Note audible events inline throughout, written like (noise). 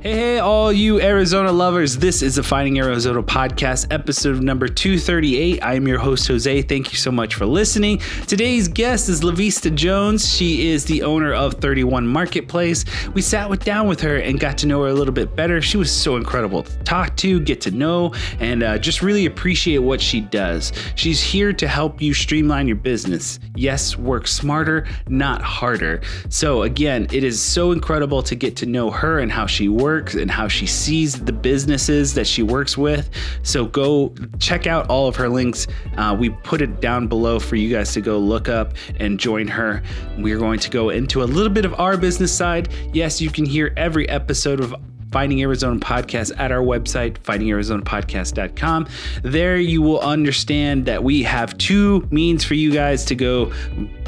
Hey, hey, all you Arizona lovers. This is the Finding Arizona podcast, episode number 238. I am your host, Jose. Thank you so much for listening. Today's guest is Lavista Jones. She is the owner of 31 Marketplace. We sat with, down with her and got to know her a little bit better. She was so incredible to talk to, get to know, and uh, just really appreciate what she does. She's here to help you streamline your business. Yes, work smarter, not harder. So, again, it is so incredible to get to know her and how she works works and how she sees the businesses that she works with. So go check out all of her links. Uh, we put it down below for you guys to go look up and join her. We're going to go into a little bit of our business side. Yes, you can hear every episode of Finding Arizona Podcast at our website, findingarizonapodcast.com. There you will understand that we have two means for you guys to go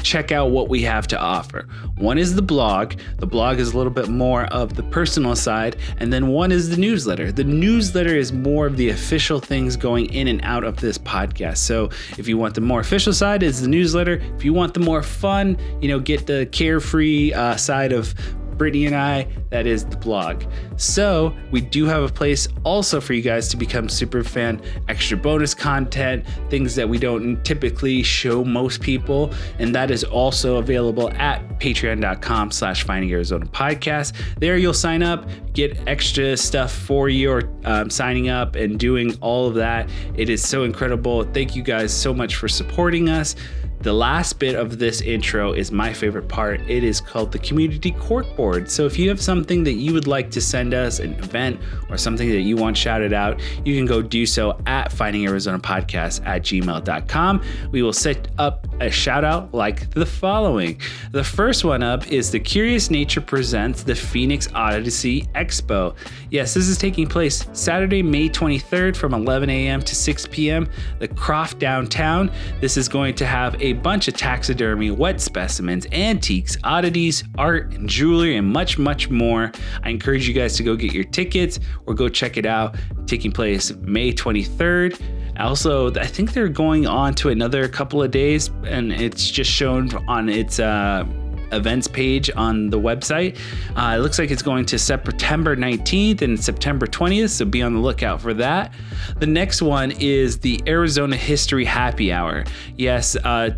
check out what we have to offer. One is the blog. The blog is a little bit more of the personal side, and then one is the newsletter. The newsletter is more of the official things going in and out of this podcast. So if you want the more official side, it's the newsletter. If you want the more fun, you know, get the carefree uh, side of Brittany and I, that is the blog. So we do have a place also for you guys to become super fan, extra bonus content, things that we don't typically show most people, and that is also available at patreon.com slash finding Arizona podcast. There you'll sign up, get extra stuff for your um, signing up and doing all of that. It is so incredible. Thank you guys so much for supporting us. The last bit of this intro is my favorite part. It is called the community corkboard. So if you have something that you would like to send us, an event or something that you want shouted out, you can go do so at finding Arizona podcast at gmail.com. We will set up a shout out like the following. The first one up is the Curious Nature presents the Phoenix Oddities Expo. Yes, this is taking place Saturday, May 23rd from 11 a.m. to 6 p.m. The Croft downtown. This is going to have a a bunch of taxidermy, wet specimens, antiques, oddities, art, and jewelry, and much, much more. I encourage you guys to go get your tickets or go check it out. Taking place May 23rd. Also, I think they're going on to another couple of days, and it's just shown on its uh, events page on the website. Uh, it looks like it's going to September 19th and September 20th, so be on the lookout for that. The next one is the Arizona History Happy Hour. Yes, uh,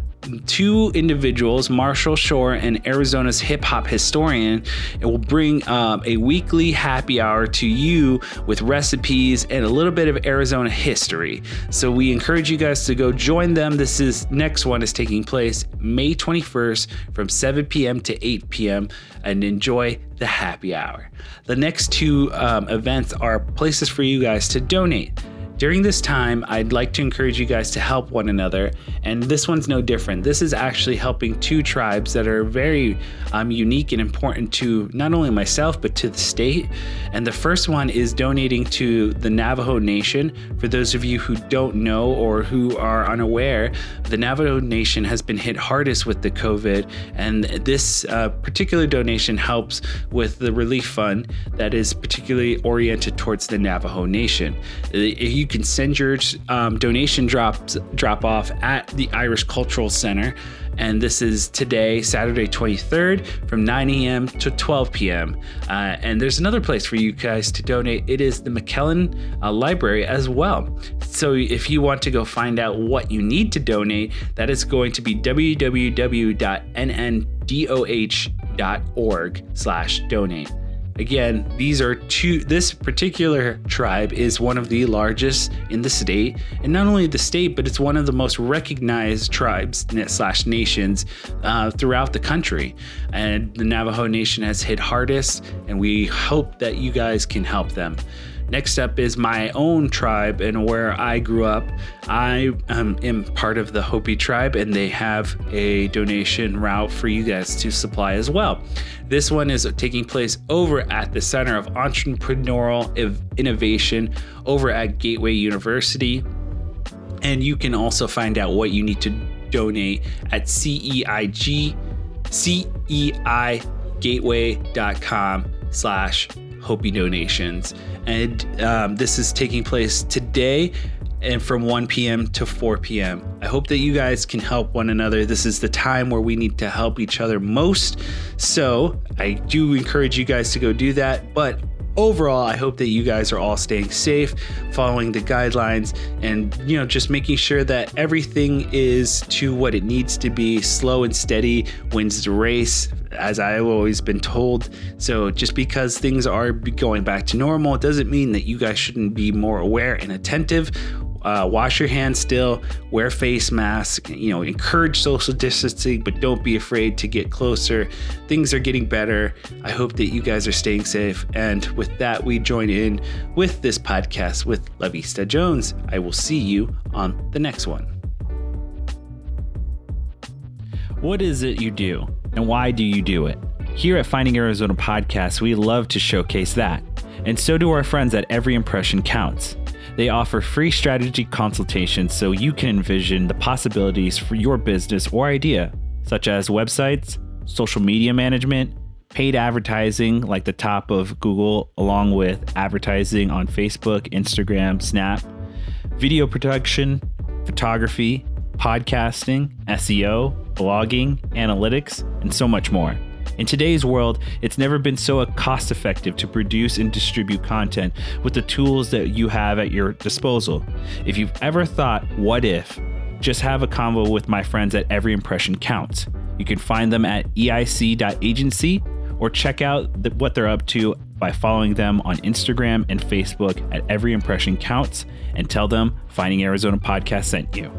two individuals, Marshall Shore and Arizona's hip hop historian. It will bring um, a weekly happy hour to you with recipes and a little bit of Arizona history. So we encourage you guys to go join them. This is next one is taking place May 21st from 7 p.m. to 8 p.m. and enjoy the happy hour. The next two um, events are places for you guys to donate. During this time, I'd like to encourage you guys to help one another, and this one's no different. This is actually helping two tribes that are very um, unique and important to not only myself, but to the state. And the first one is donating to the Navajo Nation. For those of you who don't know or who are unaware, the Navajo Nation has been hit hardest with the COVID, and this uh, particular donation helps with the relief fund that is particularly oriented towards the Navajo Nation. You you can send your um, donation drops drop off at the Irish Cultural Center. And this is today, Saturday 23rd, from 9 a.m. to 12 p.m. Uh, and there's another place for you guys to donate. It is the McKellen uh, Library as well. So if you want to go find out what you need to donate, that is going to be www.nndoh.org slash donate. Again, these are two, this particular tribe is one of the largest in the state. And not only the state, but it's one of the most recognized tribes slash nations uh, throughout the country. And the Navajo Nation has hit hardest, and we hope that you guys can help them. Next up is my own tribe and where I grew up. I um, am part of the Hopi tribe, and they have a donation route for you guys to supply as well. This one is taking place over at the Center of Entrepreneurial Innovation over at Gateway University. And you can also find out what you need to donate at CEIG, CEIgateway.com slash Hopi donations. And um, this is taking place today and from 1 p.m. to 4 p.m. I hope that you guys can help one another. This is the time where we need to help each other most. So I do encourage you guys to go do that. But overall, I hope that you guys are all staying safe, following the guidelines, and you know, just making sure that everything is to what it needs to be. Slow and steady wins the race, as I've always been told. So just because things are going back to normal doesn't mean that you guys shouldn't be more aware and attentive uh, wash your hands still, wear face masks, you know, encourage social distancing, but don't be afraid to get closer. Things are getting better. I hope that you guys are staying safe. And with that, we join in with this podcast with Lavista Jones. I will see you on the next one. What is it you do, and why do you do it? Here at Finding Arizona Podcast, we love to showcase that. And so do our friends at Every Impression Counts. They offer free strategy consultations so you can envision the possibilities for your business or idea, such as websites, social media management, paid advertising like the top of Google, along with advertising on Facebook, Instagram, Snap, video production, photography, podcasting, SEO, blogging, analytics, and so much more. In today's world, it's never been so cost effective to produce and distribute content with the tools that you have at your disposal. If you've ever thought, what if? Just have a convo with my friends at Every Impression Counts. You can find them at eic.agency or check out the, what they're up to by following them on Instagram and Facebook at Every Impression Counts and tell them Finding Arizona Podcast sent you.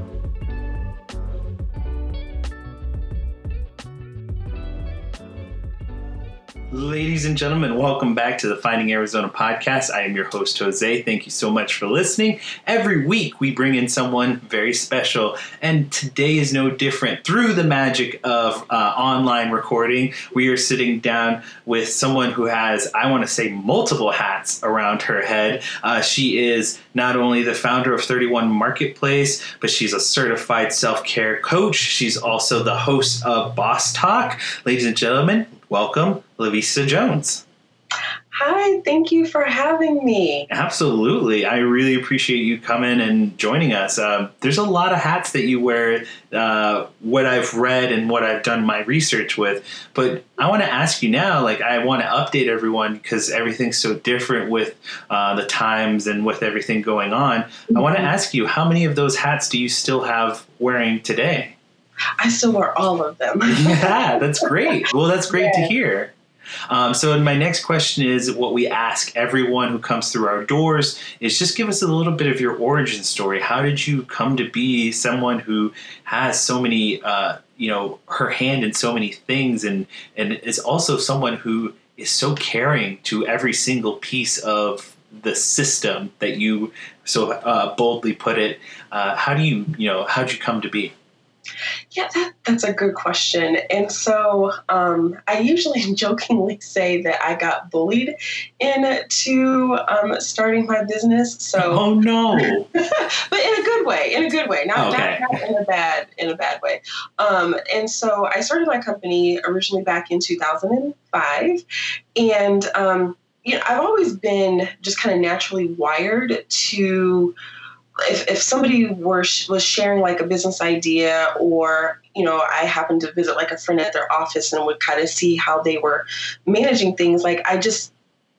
Ladies and gentlemen, welcome back to the Finding Arizona podcast. I am your host, Jose. Thank you so much for listening. Every week, we bring in someone very special, and today is no different. Through the magic of uh, online recording, we are sitting down with someone who has, I want to say, multiple hats around her head. Uh, she is not only the founder of 31 Marketplace, but she's a certified self care coach. She's also the host of Boss Talk. Ladies and gentlemen, welcome, Lavista Jones. Hi, thank you for having me. Absolutely. I really appreciate you coming and joining us. Uh, there's a lot of hats that you wear, uh, what I've read and what I've done my research with. But I want to ask you now, like, I want to update everyone because everything's so different with uh, the times and with everything going on. Mm-hmm. I want to ask you, how many of those hats do you still have wearing today? I still wear all of them. (laughs) yeah, (laughs) that's great. Well, that's great yeah. to hear. Um, so, my next question is what we ask everyone who comes through our doors is just give us a little bit of your origin story. How did you come to be someone who has so many, uh, you know, her hand in so many things, and and is also someone who is so caring to every single piece of the system that you so uh, boldly put it. Uh, how do you, you know, how'd you come to be? Yeah, that, that's a good question. And so um, I usually (laughs) jokingly say that I got bullied into um, starting my business. So (laughs) oh no, (laughs) but in a good way, in a good way, not, okay. not, not, in a bad in a bad way. Um, and so I started my company originally back in 2005, and um, you know I've always been just kind of naturally wired to if, if somebody were was sharing like a business idea or you know i happened to visit like a friend at their office and would kind of see how they were managing things like i just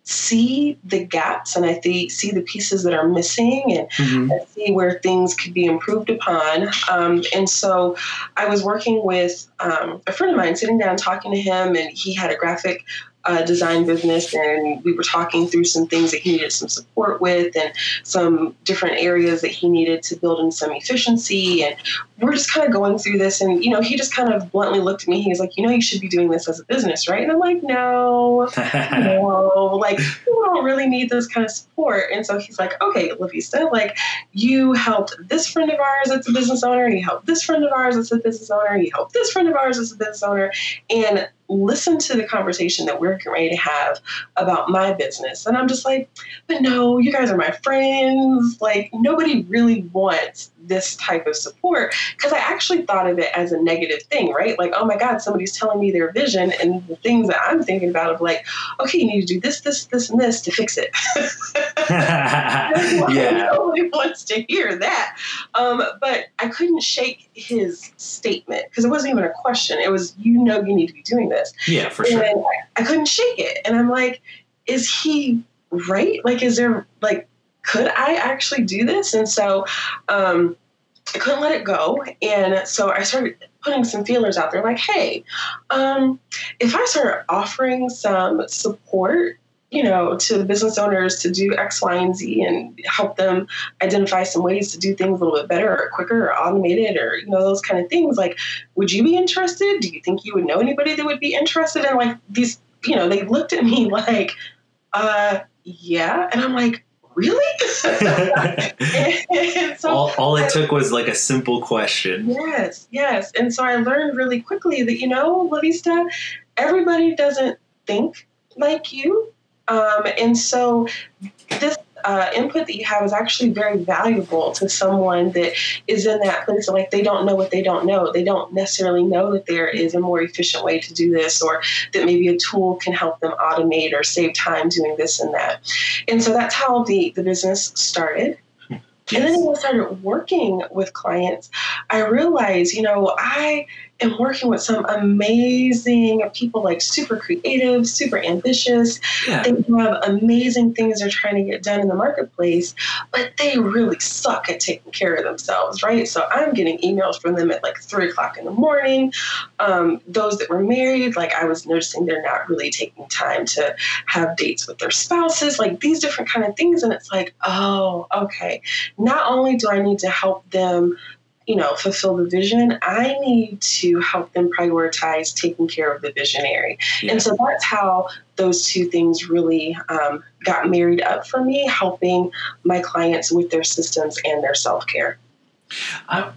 see the gaps and i th- see the pieces that are missing and, mm-hmm. see where things could be improved upon um, and so i was working with um, a friend of mine sitting down talking to him and he had a graphic uh, design business, and we were talking through some things that he needed some support with, and some different areas that he needed to build in some efficiency. And we're just kind of going through this, and you know, he just kind of bluntly looked at me. He was like, "You know, you should be doing this as a business, right?" And I'm like, "No, (laughs) no, like you don't really need this kind of support." And so he's like, "Okay, Lavista, like you helped this friend of ours that's a business owner, and you helped this friend of ours that's a business owner, and you helped this friend of ours that's a business owner, and listen to the conversation that we're getting ready to have about my business. And I'm just like, but no, you guys are my friends. Like, nobody really wants this type of support because I actually thought of it as a negative thing, right? Like, oh my God, somebody's telling me their vision and the things that I'm thinking about of like, okay, you need to do this, this, this, and this to fix it. (laughs) (laughs) yeah. (laughs) Nobody wants to hear that. Um, but I couldn't shake his statement because it wasn't even a question. It was, you know, you need to be doing this. Yeah, for sure. And I, I couldn't shake it. And I'm like, is he right? Like, is there like could I actually do this? And so um, I couldn't let it go. And so I started putting some feelers out there like, hey, um, if I start offering some support, you know, to business owners to do X, Y, and Z and help them identify some ways to do things a little bit better or quicker or automated or, you know, those kind of things, like, would you be interested? Do you think you would know anybody that would be interested? And like these, you know, they looked at me (laughs) like, uh, yeah. And I'm like, really? (laughs) so all, all, it took was like a simple question. Yes, yes. And so I learned really quickly that, you know, La Vista, everybody doesn't think like you. Um, and so this uh, input that you have is actually very valuable to someone that is in that place like they don't know what they don't know. They don't necessarily know that there is a more efficient way to do this or that maybe a tool can help them automate or save time doing this and that. And so that's how the, the business started. Yes. And then when I started working with clients, I realized, you know, I am working with some amazing people, like super creative, super ambitious. Yeah. They have amazing things they're trying to get done in the marketplace, but they really suck at taking care of themselves, right? So I'm getting emails from them at like three o'clock in the morning. Um, those that were married, like I was noticing they're not really taking time to have dates with their spouses, like these different kind of things. And it's like, oh, okay. Not only do I need to help them you know, fulfill the vision, I need to help them prioritize taking care of the visionary. Yeah. And so that's how those two things really um, got married up for me, helping my clients with their systems and their self care.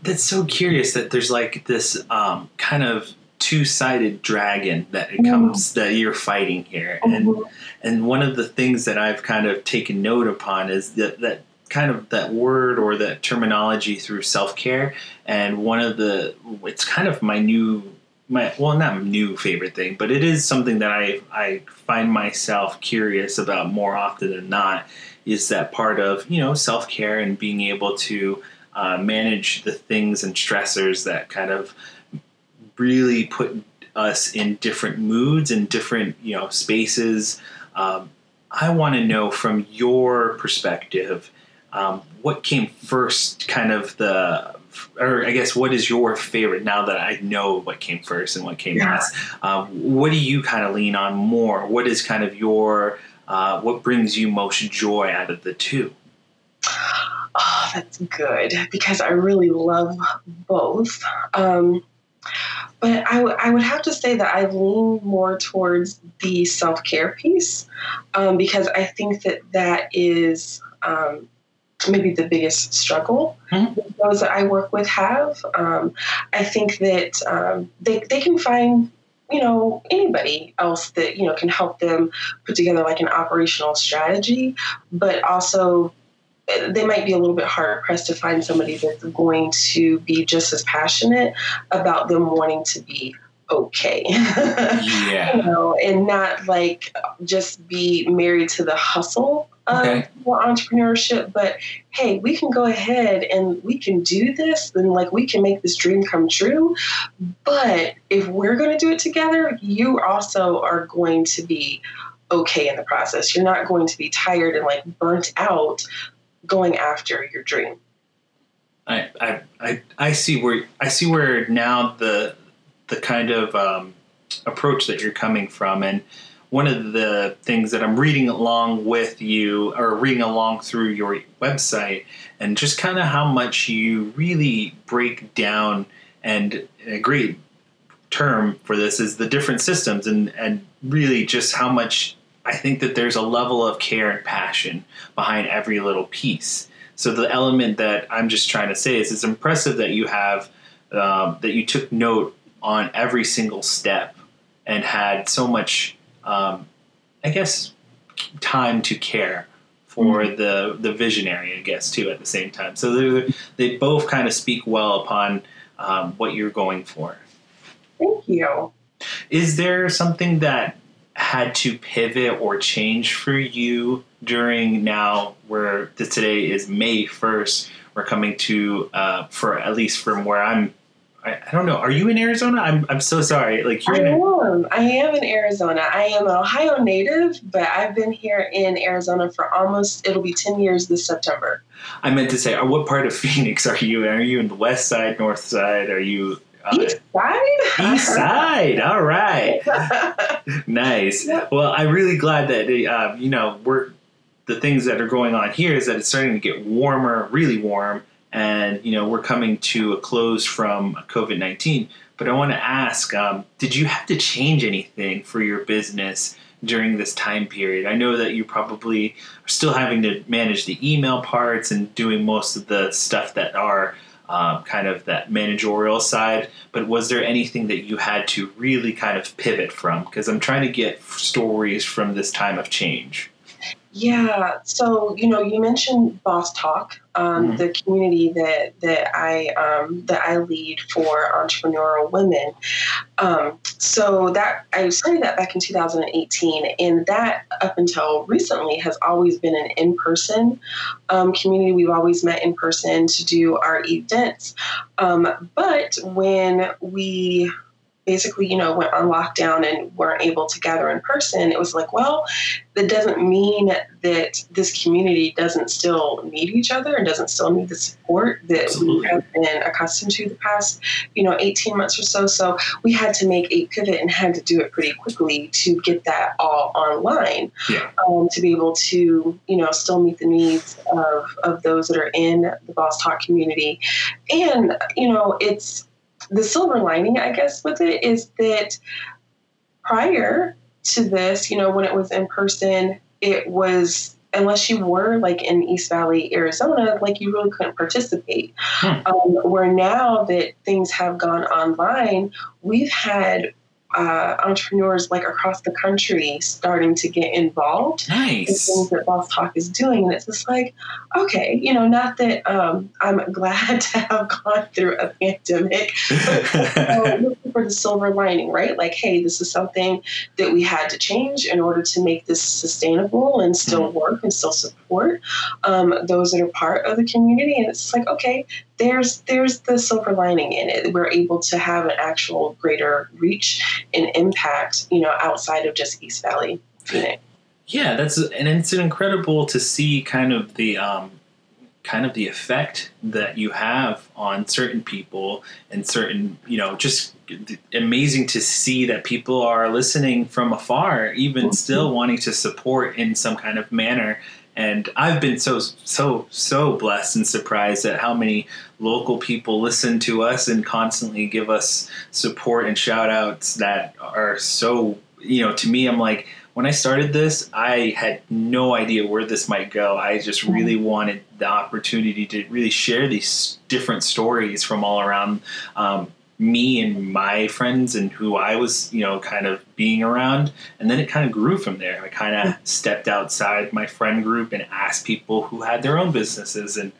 That's so curious that there's like this um, kind of two-sided dragon that it comes mm-hmm. that you're fighting here and mm-hmm. and one of the things that I've kind of taken note upon is that that kind of that word or that terminology through self care. And one of the, it's kind of my new, my well, not new favorite thing, but it is something that I I find myself curious about more often than not. Is that part of you know self care and being able to uh, manage the things and stressors that kind of really put us in different moods and different you know spaces. Um, I want to know from your perspective um, what came first? Kind of the, or I guess, what is your favorite now that I know what came first and what came yeah. last? Uh, what do you kind of lean on more? What is kind of your, uh, what brings you most joy out of the two? Oh, that's good because I really love both. Um, but I, w- I would have to say that I lean more towards the self care piece um, because I think that that is um, maybe the biggest struggle mm-hmm. those that I work with have. Um, I think that um, they, they can find you know anybody else that you know can help them put together like an operational strategy but also eh, they might be a little bit hard pressed to find somebody that's going to be just as passionate about them wanting to be okay. (laughs) yeah. you know, and not like just be married to the hustle of okay. entrepreneurship, but hey, we can go ahead and we can do this and like we can make this dream come true. But if we're going to do it together, you also are going to be okay in the process. You're not going to be tired and like burnt out going after your dream. I, I, I, I see where I see where now the the kind of um, approach that you're coming from. And one of the things that I'm reading along with you, or reading along through your website, and just kind of how much you really break down and a great term for this is the different systems and, and really just how much I think that there's a level of care and passion behind every little piece. So the element that I'm just trying to say is it's impressive that you have um, that you took note on every single step and had so much, um, I guess, time to care for mm-hmm. the the visionary, I guess, too. At the same time, so they both kind of speak well upon um, what you're going for. Thank you. Is there something that had to pivot or change for you during now where today is May 1st? We're coming to, uh, for at least from where I'm I, I, don't know. Are you in Arizona? I'm, I'm so sorry. Like you're I am. I am in Arizona. I am an Ohio native, but I've been here in Arizona for almost. It'll be ten years this September. I meant to say, uh, what part of (laughs) Phoenix are you? Are you in the west side, north side? Are you uh, East side. East (laughs) side. All right. (laughs) nice. Well, I'm really glad that uh, you know we're the things that are going on here is that it's starting to get warmer, really warm, and you know we're coming to a close from COVID nineteen. But I want to ask, um, did you have to change anything for your business during this time period? I know that you probably are still having to manage the email parts and doing most of the stuff that are um, kind of that managerial side. But was there anything that you had to really kind of pivot from? Because I'm trying to get stories from this time of change. Yeah. So you know, you mentioned Boss Talk, um, mm-hmm. the community that that I um, that I lead for entrepreneurial women. Um, so that I started that back in 2018, and that up until recently has always been an in-person um, community. We've always met in person to do our events, um, but when we basically, you know, went on lockdown and weren't able to gather in person, it was like, well, that doesn't mean that this community doesn't still need each other and doesn't still need the support that Absolutely. we have been accustomed to the past, you know, 18 months or so. So we had to make a pivot and had to do it pretty quickly to get that all online yeah. um, to be able to, you know, still meet the needs of, of those that are in the Boss Talk community. And, you know, it's, the silver lining, I guess, with it is that prior to this, you know, when it was in person, it was unless you were like in East Valley, Arizona, like you really couldn't participate. Hmm. Um, where now that things have gone online, we've had uh, entrepreneurs like across the country starting to get involved nice. in things that Boss Talk is doing. And it's just like, okay, you know, not that um, I'm (laughs) glad to have gone through a pandemic, but (laughs) looking for the silver lining, right? Like, hey, this is something that we had to change in order to make this sustainable and still mm-hmm. work and still support um, those that are part of the community. And it's like, okay, there's there's the silver lining in it. We're able to have an actual greater reach and impact, you know, outside of just East Valley, Phoenix. Yeah, that's and it's incredible to see kind of the um, kind of the effect that you have on certain people and certain, you know, just amazing to see that people are listening from afar, even mm-hmm. still wanting to support in some kind of manner and I've been so so so blessed and surprised at how many local people listen to us and constantly give us support and shout outs that are so you know to me I'm like when I started this I had no idea where this might go. I just really wanted the opportunity to really share these different stories from all around um, me and my friends and who I was, you know, kind of being around. And then it kind of grew from there. I kind of stepped outside my friend group and asked people who had their own businesses. And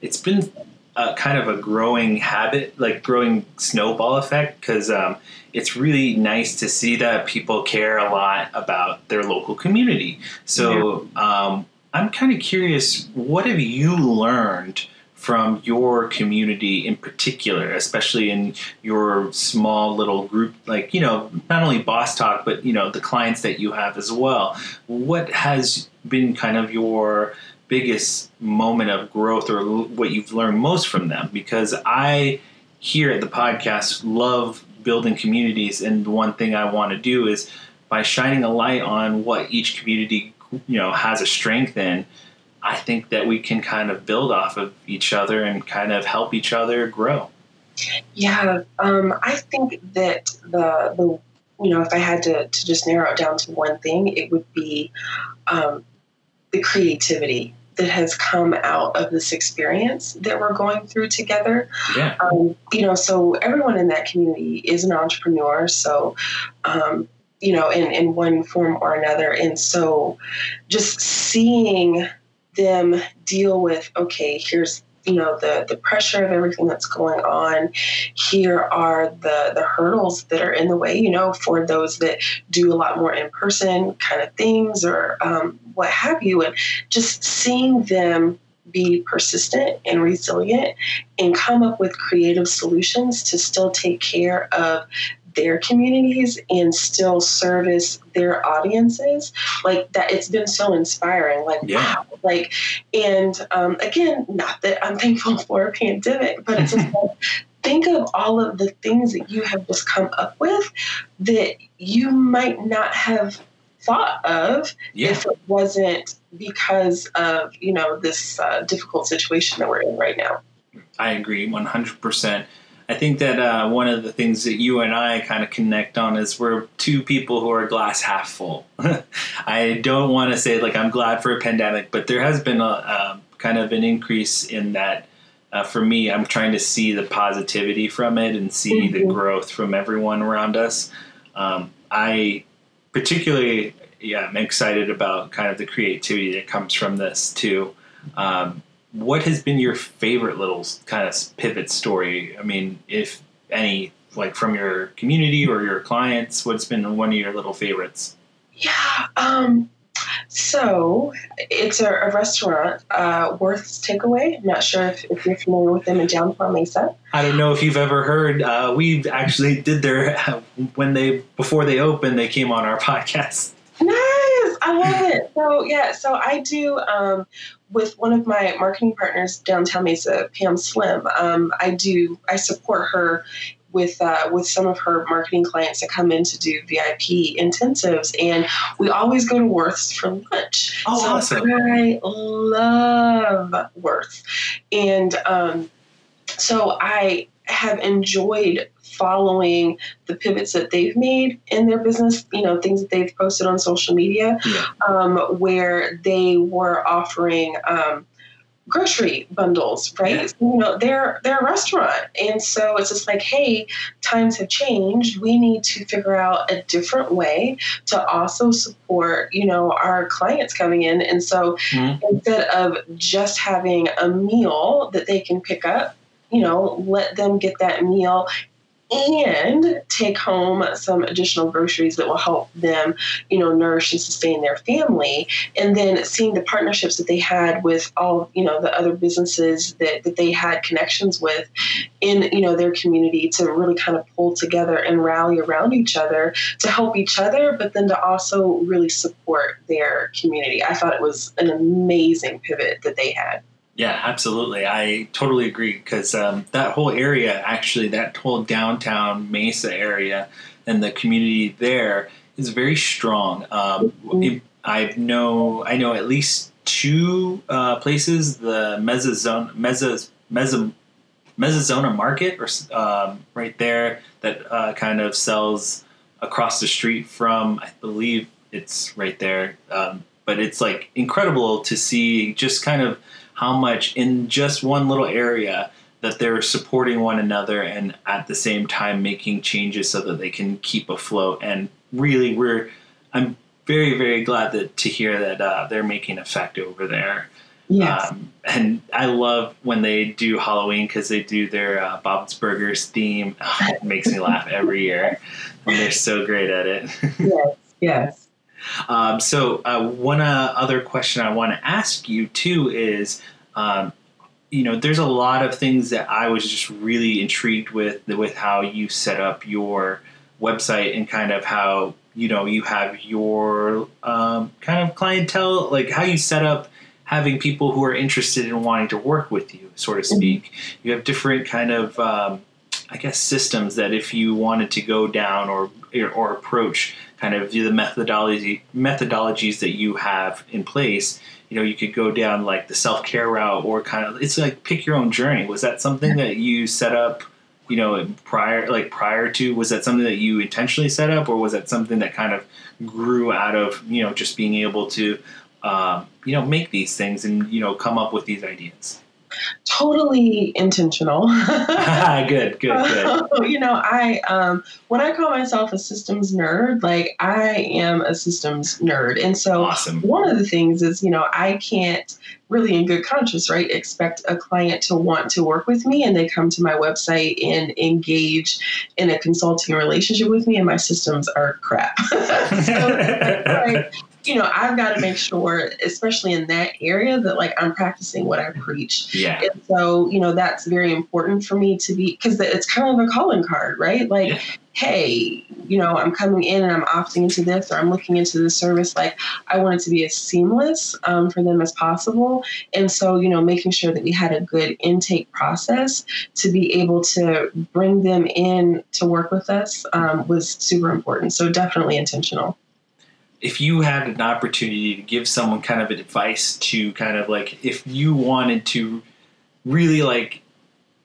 it's been a, kind of a growing habit, like growing snowball effect, because um, it's really nice to see that people care a lot about their local community. So yeah. um, I'm kind of curious, what have you learned? From your community in particular, especially in your small little group, like, you know, not only Boss Talk, but, you know, the clients that you have as well. What has been kind of your biggest moment of growth or what you've learned most from them? Because I, here at the podcast, love building communities. And the one thing I want to do is by shining a light on what each community, you know, has a strength in I think that we can kind of build off of each other and kind of help each other grow. Yeah, um, I think that the the you know if I had to to just narrow it down to one thing, it would be um, the creativity that has come out of this experience that we're going through together. Yeah. Um, you know, so everyone in that community is an entrepreneur. So, um, you know, in, in one form or another. And so just seeing them deal with okay here's you know the the pressure of everything that's going on. Here are the the hurdles that are in the way you know for those that do a lot more in person kind of things or um, what have you. And just seeing them be persistent and resilient and come up with creative solutions to still take care of their communities and still service their audiences like that it's been so inspiring like yeah. wow like and um, again not that i'm thankful (laughs) for a pandemic but it's just like (laughs) think of all of the things that you have just come up with that you might not have thought of yeah. if it wasn't because of you know this uh, difficult situation that we're in right now i agree 100% I think that uh, one of the things that you and I kind of connect on is we're two people who are glass half full. (laughs) I don't want to say like I'm glad for a pandemic, but there has been a, a kind of an increase in that. Uh, for me, I'm trying to see the positivity from it and see mm-hmm. the growth from everyone around us. Um, I particularly, yeah, I'm excited about kind of the creativity that comes from this too. Um, what has been your favorite little kind of pivot story? I mean, if any, like from your community or your clients, what's been one of your little favorites? Yeah. Um, so it's a, a restaurant, uh, Worth's Takeaway. I'm not sure if, if, you're familiar with them in downtown Mesa. I don't know if you've ever heard. Uh, we actually did their (laughs) when they before they opened, they came on our (laughs) podcast. I love it. So yeah, so I do um, with one of my marketing partners downtown Mesa, Pam Slim. Um, I do I support her with uh, with some of her marketing clients that come in to do VIP intensives, and we always go to Worth's for lunch. Oh, so awesome! I love Worth, and um, so I have enjoyed following the pivots that they've made in their business, you know, things that they've posted on social media, yeah. um, where they were offering um, grocery bundles, right? Yeah. So, you know, they're they're a restaurant, and so it's just like, hey, times have changed. We need to figure out a different way to also support, you know, our clients coming in. And so mm-hmm. instead of just having a meal that they can pick up you know, let them get that meal and take home some additional groceries that will help them, you know, nourish and sustain their family. And then seeing the partnerships that they had with all, you know, the other businesses that, that they had connections with in, you know, their community to really kind of pull together and rally around each other to help each other, but then to also really support their community. I thought it was an amazing pivot that they had. Yeah, absolutely. I totally agree because um, that whole area, actually, that whole downtown Mesa area and the community there is very strong. Um, mm-hmm. I know I know at least two uh, places: the Mezzazona, Mezza, Mezza, Mezzazona Market, or um, right there, that uh, kind of sells across the street from. I believe it's right there, um, but it's like incredible to see just kind of how much in just one little area that they're supporting one another and at the same time making changes so that they can keep afloat. And really, we're I'm very very glad that to hear that uh, they're making effect over there. Yes. Um, and I love when they do Halloween because they do their uh, Bob's Burgers theme. Oh, it makes me laugh every year, and they're so great at it. (laughs) yes, yes. Um, so uh, one uh, other question I want to ask you too is, um, you know, there's a lot of things that I was just really intrigued with with how you set up your website and kind of how you know you have your um, kind of clientele, like how you set up having people who are interested in wanting to work with you, so to speak. You have different kind of um, I guess systems that if you wanted to go down or or approach kind of the methodology methodologies that you have in place. You know you could go down like the self-care route or kind of it's like pick your own journey. Was that something that you set up you know prior like prior to? Was that something that you intentionally set up or was that something that kind of grew out of you know just being able to um, you know make these things and you know come up with these ideas totally intentional. (laughs) good, good, good. (laughs) you know, I um, when I call myself a systems nerd, like I am a systems nerd, and so awesome. one of the things is, you know, I can't really in good conscience, right, expect a client to want to work with me and they come to my website and engage in a consulting relationship with me, and my systems are crap. (laughs) so, like, you know, I've got to make sure, especially in that area, that like I'm practicing what I preach. Yeah. And so, you know, that's very important for me to be because it's kind of a calling card, right? Like, yeah. hey, you know, I'm coming in and I'm opting into this or I'm looking into the service. Like, I want it to be as seamless um, for them as possible. And so, you know, making sure that we had a good intake process to be able to bring them in to work with us um, was super important. So, definitely intentional if you had an opportunity to give someone kind of advice to kind of like if you wanted to really like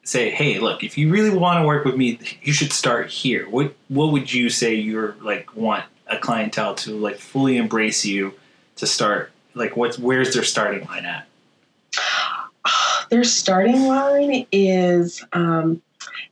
say hey look if you really want to work with me you should start here. What what would you say you're like want a clientele to like fully embrace you to start like what's where's their starting line at? (sighs) Their starting line is um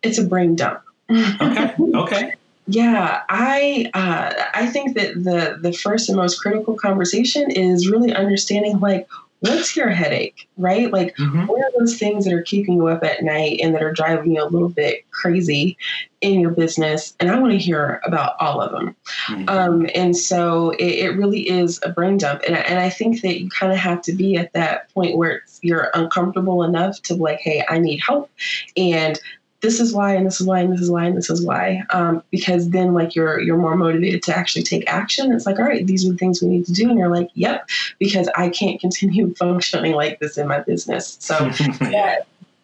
it's a brain dump. Okay okay yeah, I uh, I think that the the first and most critical conversation is really understanding like what's your headache, right? Like mm-hmm. what are those things that are keeping you up at night and that are driving you a little bit crazy in your business? And I want to hear about all of them. Mm-hmm. Um, and so it, it, really is a brain dump, and and I think that you kind of have to be at that point where you're uncomfortable enough to be like, hey, I need help, and this is why and this is why and this is why and this is why. Um, because then like you're you're more motivated to actually take action. It's like all right these are the things we need to do. And you're like yep because i can't (laughs) continue functioning like this in my business. So (laughs) yeah.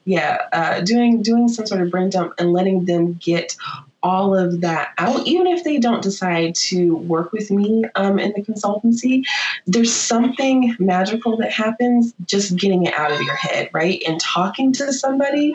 yeah uh, doing doing some sort of brain dump and letting them get all of that out, even if they don't decide to work with me um, in the consultancy, there's something magical that happens just getting it out of your head, right? And talking to somebody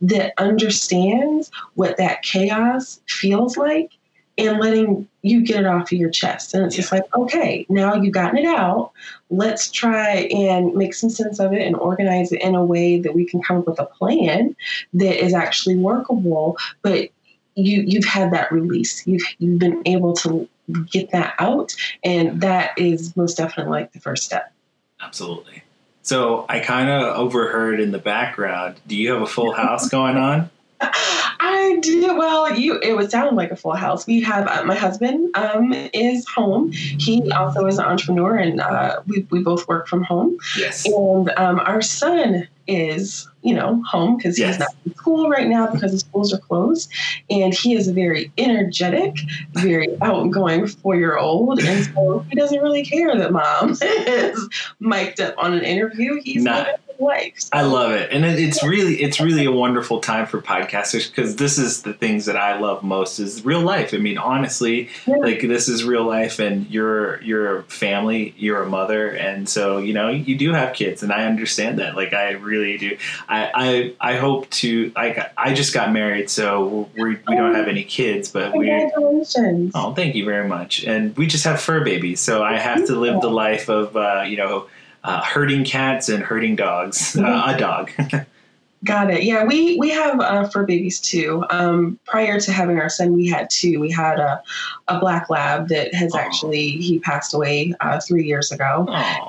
that understands what that chaos feels like and letting you get it off of your chest. And it's just like, okay, now you've gotten it out. Let's try and make some sense of it and organize it in a way that we can come up with a plan that is actually workable, but you you've had that release. You've you've been able to get that out, and that is most definitely like the first step. Absolutely. So I kind of overheard in the background. Do you have a full house (laughs) going on? I do. Well, you it would sound like a full house. We have uh, my husband um, is home. He also is an entrepreneur, and uh, we we both work from home. Yes. And um, our son is you know home because yes. he's not in school right now because the schools are closed, and he is a very energetic, very outgoing four year old, and so he doesn't really care that mom (laughs) is mic'd up on an interview. He's not life. So. I love it, and it's really it's really a wonderful time for podcasters because this is the things that I love most is real life. I mean, honestly, yeah. like this is real life, and you're you're a family, you're a mother, and so you know you do have kids, and I understand that. Like I really do. I I, I hope to like I just got married, so we we don't have any kids, but we. Oh, thank you very much, and we just have fur babies, so I have to live the life of uh, you know uh, herding cats and herding dogs. Uh, mm-hmm. a dog. (laughs) Got it. Yeah, we we have uh, fur babies too. Um, prior to having our son, we had two. We had a, a black lab that has actually he passed away uh, three years ago,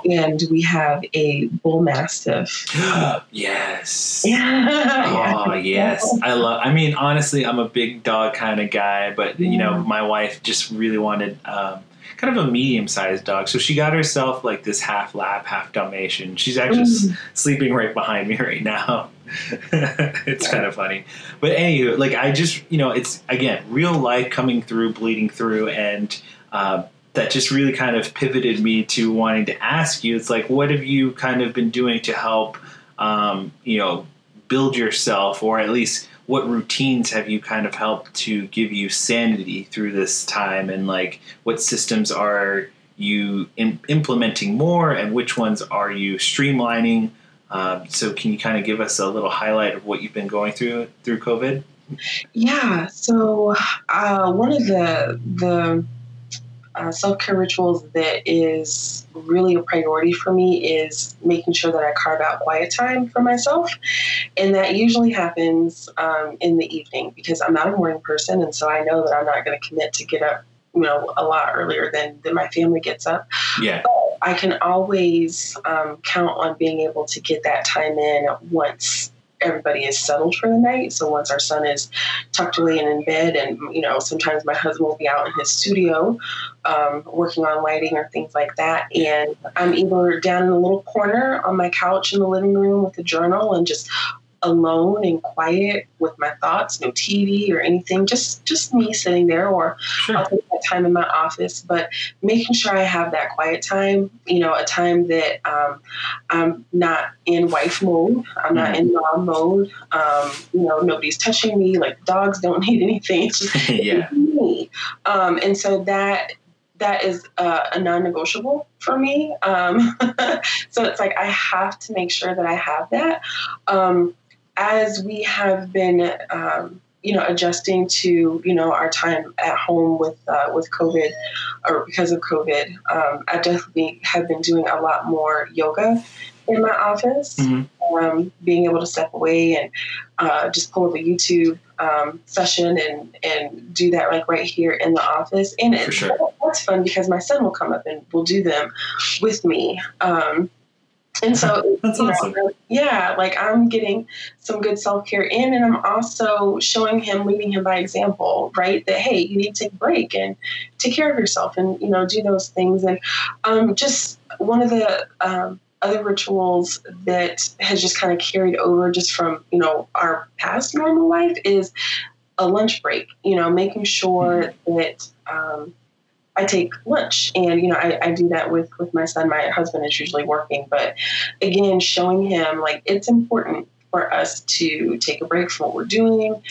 and we have a bull mastiff. (gasps) yes. (laughs) Yeah. oh (laughs) yes, I love. I mean, honestly, I'm a big dog kind of guy, but you know, my wife just really wanted. Um, kind of a medium sized dog. So she got herself like this half lab, half Dalmatian. She's actually mm. sleeping right behind me (laughs) right now. (laughs) it's kind of funny. But anyway, like I just, you know, it's again, real life coming through, bleeding through, and uh, that just really kind of pivoted me to wanting to ask you. It's like, what have you kind of been doing to help, um, you know, build yourself, or at least what routines have you kind of helped to give you sanity through this time? And like what systems are you in, implementing more and which ones are you streamlining? Um, so can you kind of give us a little highlight of what you've been going through through covid? Yeah so uh, one of the the uh, self care rituals that is really a priority for me is making sure that I carve out quiet time for myself. And that usually happens um, in the evening because I'm not a morning person. And so I know that I'm not going to commit to get up, you know, a lot earlier than, than my family gets up. Yeah. But I can always um, count on being able to get that time in once everybody is settled for the night. So once our son is tucked away and in bed, and you know, sometimes my husband will be out in his studio um, working on lighting or things like that, and I'm either down in a little corner on my couch in the living room with a journal and just alone and quiet with my thoughts, no TV or anything, just just me sitting there, or sure. I'll take that time in my office. But making sure I have that quiet time, you know, a time that um, I'm not in wife mode, I'm not in mom mode. Um, you know, nobody's touching me. Like dogs don't (laughs) need anything. It's just (laughs) yeah. me. Um, and so that that is uh, a non-negotiable for me. Um, (laughs) so it's like I have to make sure that I have that. Um, as we have been, um, you know, adjusting to you know our time at home with uh, with COVID or because of COVID, um, I definitely have been doing a lot more yoga in my office. Mm-hmm. Um, being able to step away and uh, just pull up a YouTube um, session and and do that like right here in the office. And it, sure. that's fun because my son will come up and will do them with me. Um, and so, (laughs) That's awesome. Know, yeah, like I'm getting some good self care in, and I'm also showing him, leading him by example, right? That hey, you need to take a break and take care of yourself, and you know, do those things. And um, just one of the um, other rituals that has just kind of carried over just from you know our past normal life is a lunch break. You know, making sure mm-hmm. that um, I take lunch, and you know I, I do that with with my son. My husband is usually working, but again, showing him like it's important for us to take a break from what we're doing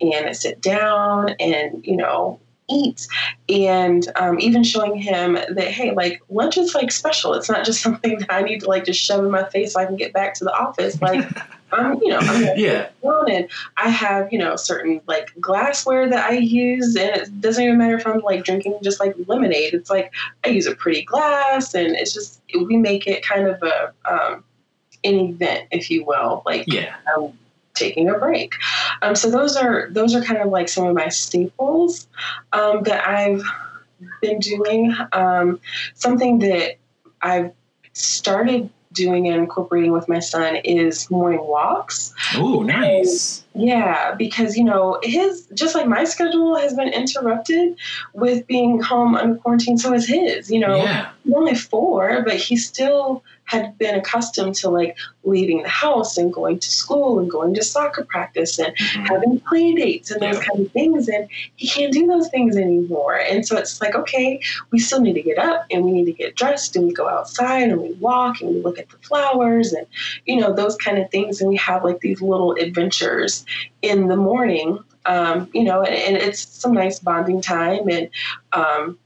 and sit down and you know eat. And um, even showing him that hey like lunch is like special. It's not just (laughs) something that i need to like just shove in my face so i can get back to the office. Like (laughs) I'm, you know, I'm yeah. and I have, you know, certain like glassware that I use, and it doesn't even matter if I'm like drinking just like lemonade. It's like I use a pretty glass, and it's just we make it kind of a um, an event, if you will, like yeah. Um, taking a break. Um, so those are those are kind of like some of my staples um, that I've been doing. Um, something that I've started doing and incorporating with my son is morning walks. Oh, nice. Yeah, because you know his just like my schedule has been interrupted with being home under quarantine. So is his. You know, yeah. only four, but he still had been accustomed to like leaving the house and going to school and going to soccer practice and mm-hmm. having play dates and those yeah. kind of things. And he can't do those things anymore. And so it's like, okay, we still need to get up and we need to get dressed and we go outside and we walk and we look at the flowers and, you know, those kind of things. And we have like these little adventures in the morning. Um, you know, and, and, it's some nice bonding time and um,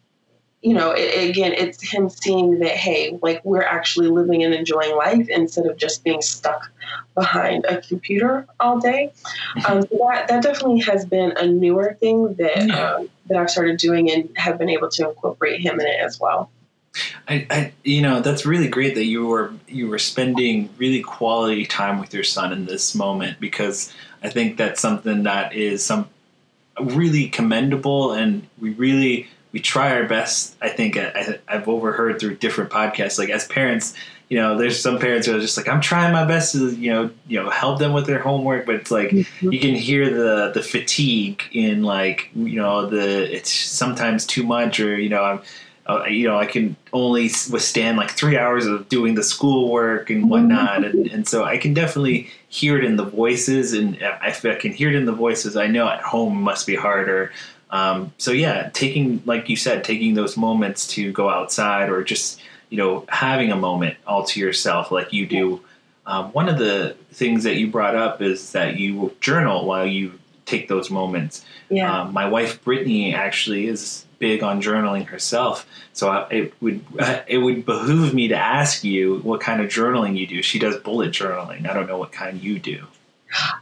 you know, it, again, it's him seeing that, hey, like we're actually living and enjoying life instead of just being stuck behind a computer all day. Mm-hmm. Um, so that, that definitely has been a newer thing that, yeah. um, that I've started doing and have been able to incorporate him in it as well. I, I, you know, that's really great that you were you were spending really quality time with your son in this moment because I think that's something that is some really commendable, and we really we try our best. I think I, have overheard through different podcasts, like as parents, you know, there's some parents who are just like, I'm trying my best to, you know, you know, help them with their homework, but it's like mm-hmm. you can hear the the fatigue in like, you know, the it's sometimes too much, or you know, I'm. Uh, you know, I can only withstand like three hours of doing the schoolwork and whatnot, and, and so I can definitely hear it in the voices, and if I can hear it in the voices, I know at home must be harder. Um, so yeah, taking like you said, taking those moments to go outside or just you know having a moment all to yourself like you do. Um, one of the things that you brought up is that you journal while you take those moments. Yeah. Um, my wife Brittany actually is big on journaling herself, so it would (laughs) it would behoove me to ask you what kind of journaling you do. She does bullet journaling. I don't know what kind you do.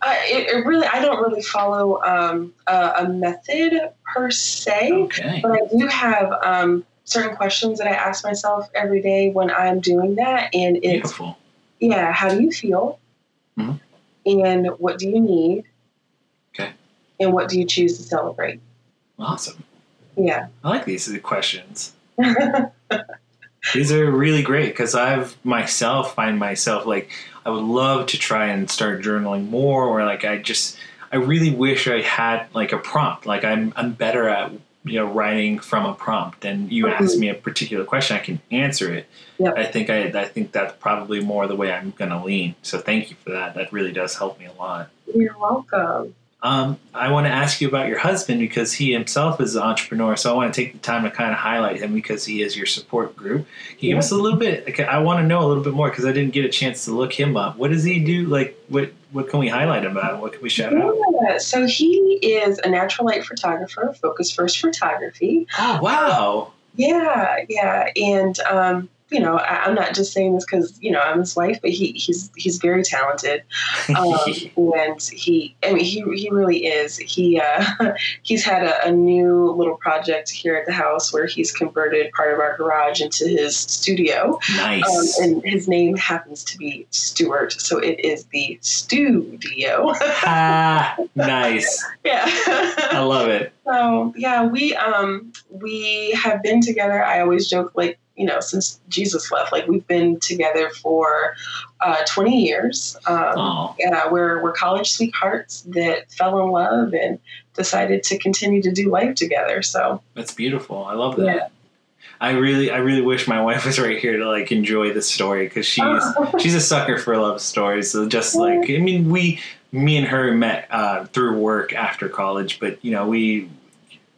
Uh, it, it, really, I don't really follow um, a, a, method per se, okay. but I do have um, certain questions that I ask myself every day when I'm doing that, and it's Beautiful. yeah, how do you feel, mm-hmm. and what do you need, okay, and what do you choose to celebrate? Awesome. Yeah, I like these questions. (laughs) these are really great because I've myself find myself like I would love to try and start journaling more, or like I just I really wish I had like a prompt. Like I'm I'm better at you know writing from a prompt and you mm-hmm. ask me a particular question i can answer it yep. i think i i think that's probably more the way i'm going to lean so thank you for that that really does help me a lot you're welcome um, I want to ask you about your husband because he himself is an entrepreneur. So I want to take the time to kind of highlight him because he is your support group. Can you give us a little bit? I want to know a little bit more because I didn't get a chance to look him up. What does he do? Like, what what can we highlight about? What can we shout yeah, out? So he is a natural light photographer, focus first photography. Oh wow! Yeah, yeah, and um, you know, I, am not just saying this because you know I'm his wife, but he he's he's very talented, um, (laughs) and he I mean he he really is. He uh, (laughs) he's had a, a, new little project here at the house where he's converted part of our garage into his studio. Nice. Um, and his name happens to be Stuart, so it is the Studio. (laughs) ah, nice. Yeah. I love it. So yeah, we um we have been together. I always joke like you know, since Jesus left. Like we've been together for uh, 20 years. Um, yeah, we're we're college sweethearts that fell in love and decided to continue to do life together. So that's beautiful. I love that. Yeah. I really, I really wish my (laughs) wife was right here to like enjoy the story because she's (laughs) she's a sucker for love stories. So just like, I mean, we, me and her met uh, through work after college, but you know, we,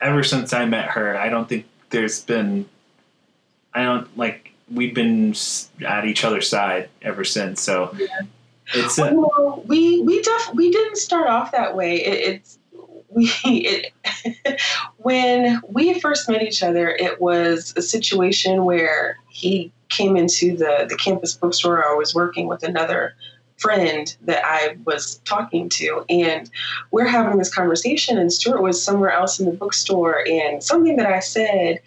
ever since I met her, I don't think there's been I don't like we've been at each other's side ever since. So yeah. it's a, well, we we def we didn't start off that way. It, it's we it, (laughs) when we first met each other, it was a situation where he came into the the campus bookstore. I was working with another friend that I was talking to, and we're having this conversation. And Stuart was somewhere else in the bookstore, and something that I said,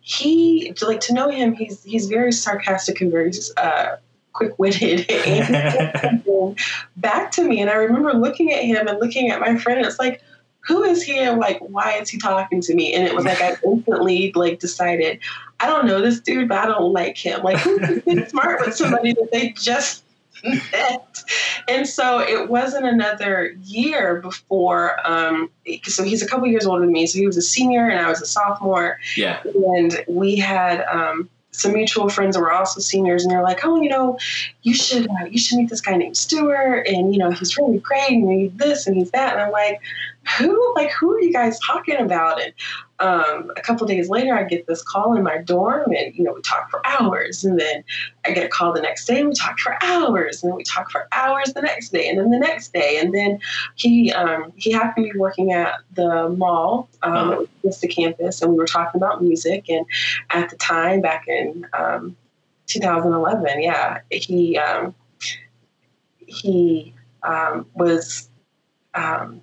he like to know him. He's he's very sarcastic and very uh, quick witted. (laughs) (laughs) back to me, and I remember looking at him and looking at my friend. And it's like, who is he and like why is he talking to me? And it was like I instantly like decided I don't know this dude, but I don't like him. Like who's (laughs) smart with somebody that they just (laughs) and so it wasn't another year before. Um, so he's a couple years older than me. So he was a senior and I was a sophomore. Yeah. And we had um, some mutual friends that were also seniors, and they're like, "Oh, you know, you should uh, you should meet this guy named Stuart, and you know, he's really great, and he's this and he's that." And I'm like, "Who? Like, who are you guys talking about?" And um, a couple days later, I get this call in my dorm, and you know, we talk for hours, and then I get a call the next day, and we talk for hours, and then we talk for hours the next day, and then the next day, and then he um, he happened to be working at the mall, um, uh-huh. the campus, and we were talking about music, and at the time, back in um, 2011, yeah, he um, he um, was um,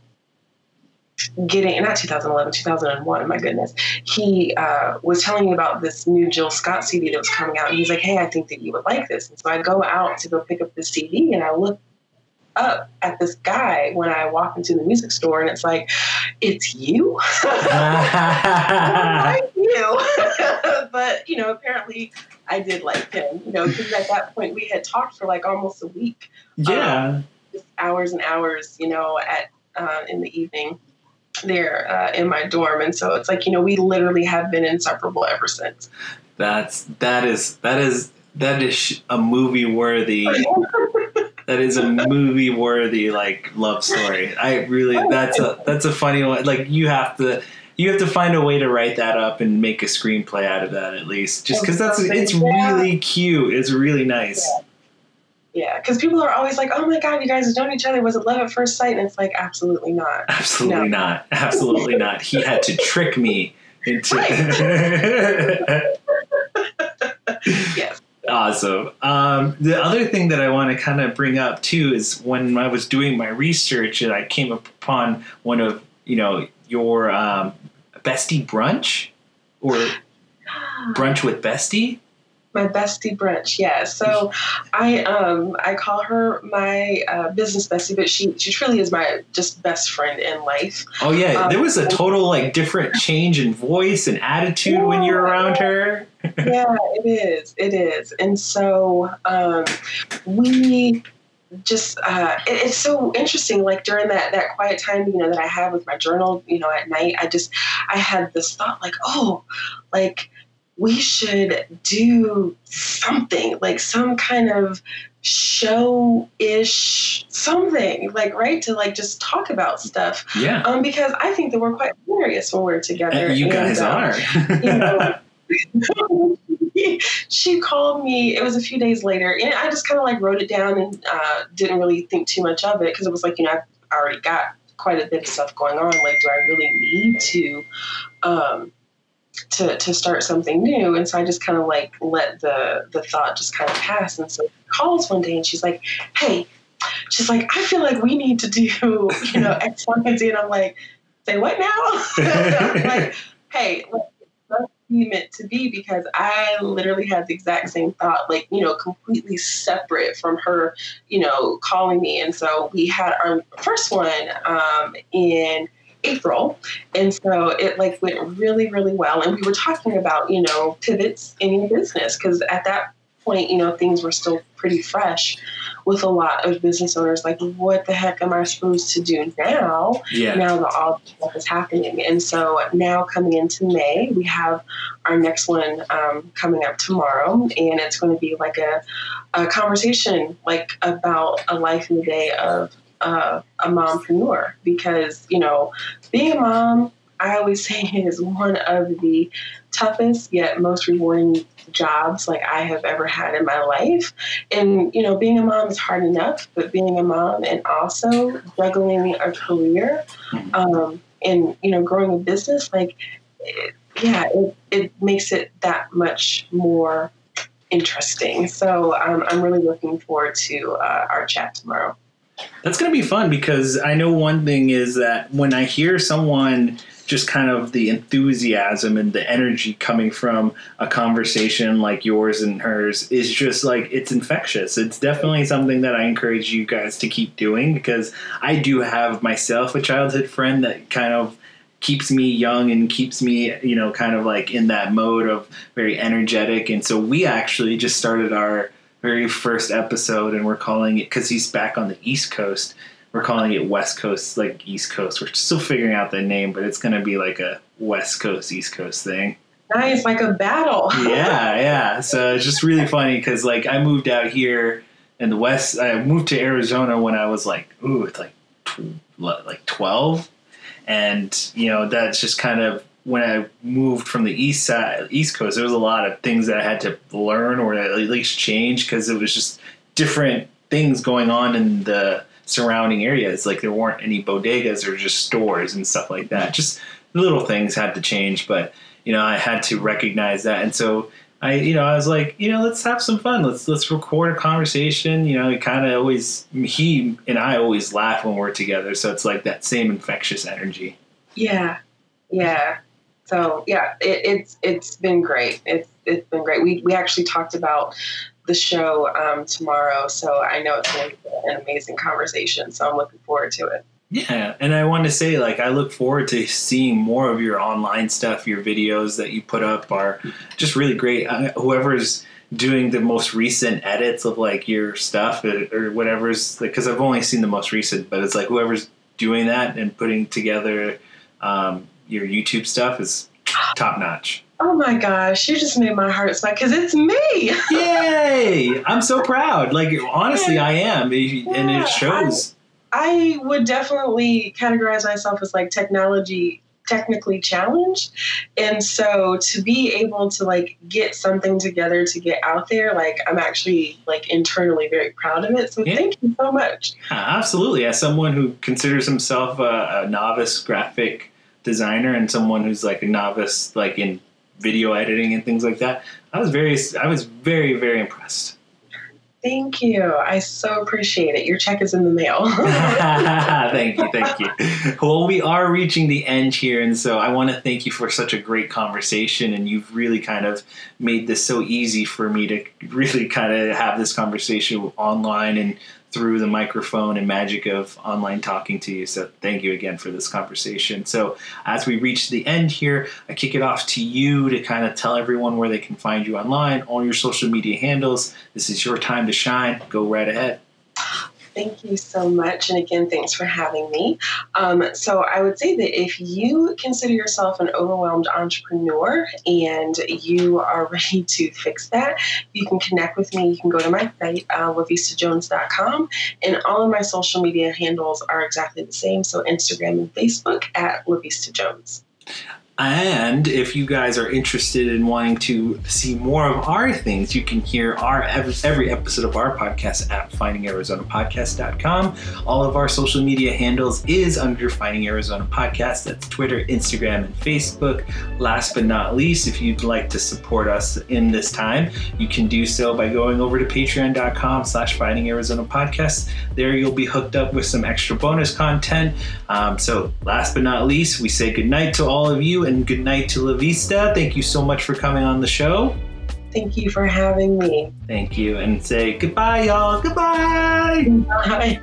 getting not 2011 2001 my goodness. He uh, was telling me about this new jill scott cd that was coming out and he's like hey i think that you would like this. And so i go out to go pick up the cd and i look up at this guy when i walk into the music store and it's like it's you? (laughs) Like you. (laughs) But you know apparently i did like him you know because at that point we had talked for like almost a week. Yeah. Um, just hours and hours you know at uh, in the evening there uh, in my dorm, and so it's like you know we literally have been inseparable ever since. That's that is that is that is a movie worthy. (laughs) that is a movie worthy like love story. I really that's a that's a funny one. Like you have to you have to find a way to write that up and make a screenplay out of that at least. Just because that's it's really cute. It's really nice. Yeah. Because people are always like, "Oh my God, you guys have known each other. Was it love at first sight?" And it's like, absolutely not. Absolutely no. not. Absolutely not. He had to trick me into. (laughs) yes. Awesome. Um, the other thing that I want to kind of bring up too is when I was doing my research and I came upon one of you know your um, bestie brunch or (gasps) brunch with bestie my bestie brunch. Yeah. So I um I call her my uh, business bestie, but she she truly is my just best friend in life. Oh yeah, um, there was a total like different change in voice and attitude yeah, when you're around her. yeah, it is. It is. And so um, we just uh, it, it's so interesting like during that that quiet time you know that i have with my journal you know at night i just i had this thought like oh like we should do something like some kind of show ish something like right to like just talk about stuff yeah um because i think that we're quite hilarious when we're together and you guys and, are you know (laughs) (laughs) she called me. It was a few days later, and I just kind of like wrote it down and uh, didn't really think too much of it because it was like you know I've already got quite a bit of stuff going on. Like, do I really need to? Um, to, to start something new. And so I just kind of like let the the thought just kind of pass. And so she calls one day and she's like hey she's like I feel like we need to do you know (laughs) X Y and Z. And I'm like say what now? (laughs) Like hey like we meant to be because I literally had the exact same thought, like, you know, completely separate from her, you know, calling me. And so we had our first one um, in April. And so it like went really, really well. And we were talking about, you know, pivots in your business because at that point, you know, things were still pretty fresh with a lot of business owners. Like, what the heck am I supposed to do now? Yeah. Now that all this stuff is happening. And so now coming into May, we have our next one um, coming up tomorrow. And it's going to be like a, a conversation like about a life in the day of uh, a mompreneur because, you know, being a mom, I always (laughs) say is one of the toughest yet most rewarding jobs like I have ever had in my life. And you know, being a mom is hard enough, but being a mom and also juggling a career um, and you know, growing a business, like it, yeah, it, it makes it that much more interesting. So um, I'm really looking forward to uh, our chat tomorrow. That's going to be fun because I know one thing is that when I hear someone just kind of the enthusiasm and the energy coming from a conversation like yours and hers is just like it's infectious. It's definitely something that I encourage you guys to keep doing because I do have myself a childhood friend that kind of keeps me young and keeps me, you know, kind of like in that mode of very energetic. And so we actually just started our very first episode and we're calling it because he's back on the East Coast we're calling it West Coast, like East Coast. We're still figuring out the name, but it's going to be like a West Coast, East Coast thing. Nice, like a battle. (laughs) yeah, yeah. So it's just really funny because like I moved out here in the West. I moved to Arizona when I was like, ooh, it's like tw- like twelve, and you know that's just kind of when I moved from the east side, East Coast. There was a lot of things that I had to learn or at least change because it was just different things going on in the surrounding areas. Like there weren't any bodegas or just stores and stuff like that. Just little things had to change, but you know, I had to recognize that. And so I, you know, I was like, you know, let's have some fun. Let's let's record a conversation. You know, it kind of always he and I always laugh when we're together, so it's like that same infectious energy. Yeah, yeah. So yeah, it, it's it's been great. It's it's been great. We we actually talked about the show um, tomorrow. So I know it's going to be an amazing conversation. So I'm looking forward to it. Yeah, and I want to say, like, I look forward to seeing more of your online stuff. Your videos that you put up are just really great. Whoever's doing the most recent edits of like your stuff or, or whatever's like, because I've only seen the most recent, but it's like whoever's doing that and putting together um, your YouTube stuff is top notch. Oh my gosh, you just made my heart smile because it's me. Yay! I'm so proud. Like, honestly, I am. And it shows. I, I would definitely categorize myself as like technology technically challenged and so to be able to like get something together to get out there like i'm actually like internally very proud of it so yeah. thank you so much absolutely as someone who considers himself a, a novice graphic designer and someone who's like a novice like in video editing and things like that. I was very, I was very, very impressed. Thank you. I so appreciate it. Your check is in the mail. (laughs) (laughs) thank you. Thank you. Well, we are reaching the end here. And so I want to thank you for such a great conversation. And you've really kind of made this so easy for me to really kind of have this conversation online and through the microphone and magic of online talking to you. So thank you again for this conversation. So as we reach the end here, I kick it off to you to kind of tell everyone where they can find you online, all your social media handles. This is your time to shine. Go right ahead. Thank you so much. And again, thanks for having me. Um, so, I would say that if you consider yourself an overwhelmed entrepreneur and you are (laughs) ready to fix that, you can connect with me. You can go to my site, uh, lavistajones.com, and all of my social media handles are exactly the same. So, Instagram and Facebook at Lavista Jones. And if you guys are interested in wanting to see more of our things, you can hear our every episode of our podcast at findingarizonapodcast.com. All of our social media handles is under Finding Arizona Podcast. That's Twitter, Instagram, and Facebook. Last but not least, if you'd like to support us in this time, you can do so by going over to patreon.com slash Finding Arizona Podcast. There you'll be hooked up with some extra bonus content. Um, so last but not least, we say goodnight to all of you and good night to La Vista. Thank you so much for coming on the show. Thank you for having me. Thank you. And say goodbye, y'all. Goodbye. Bye.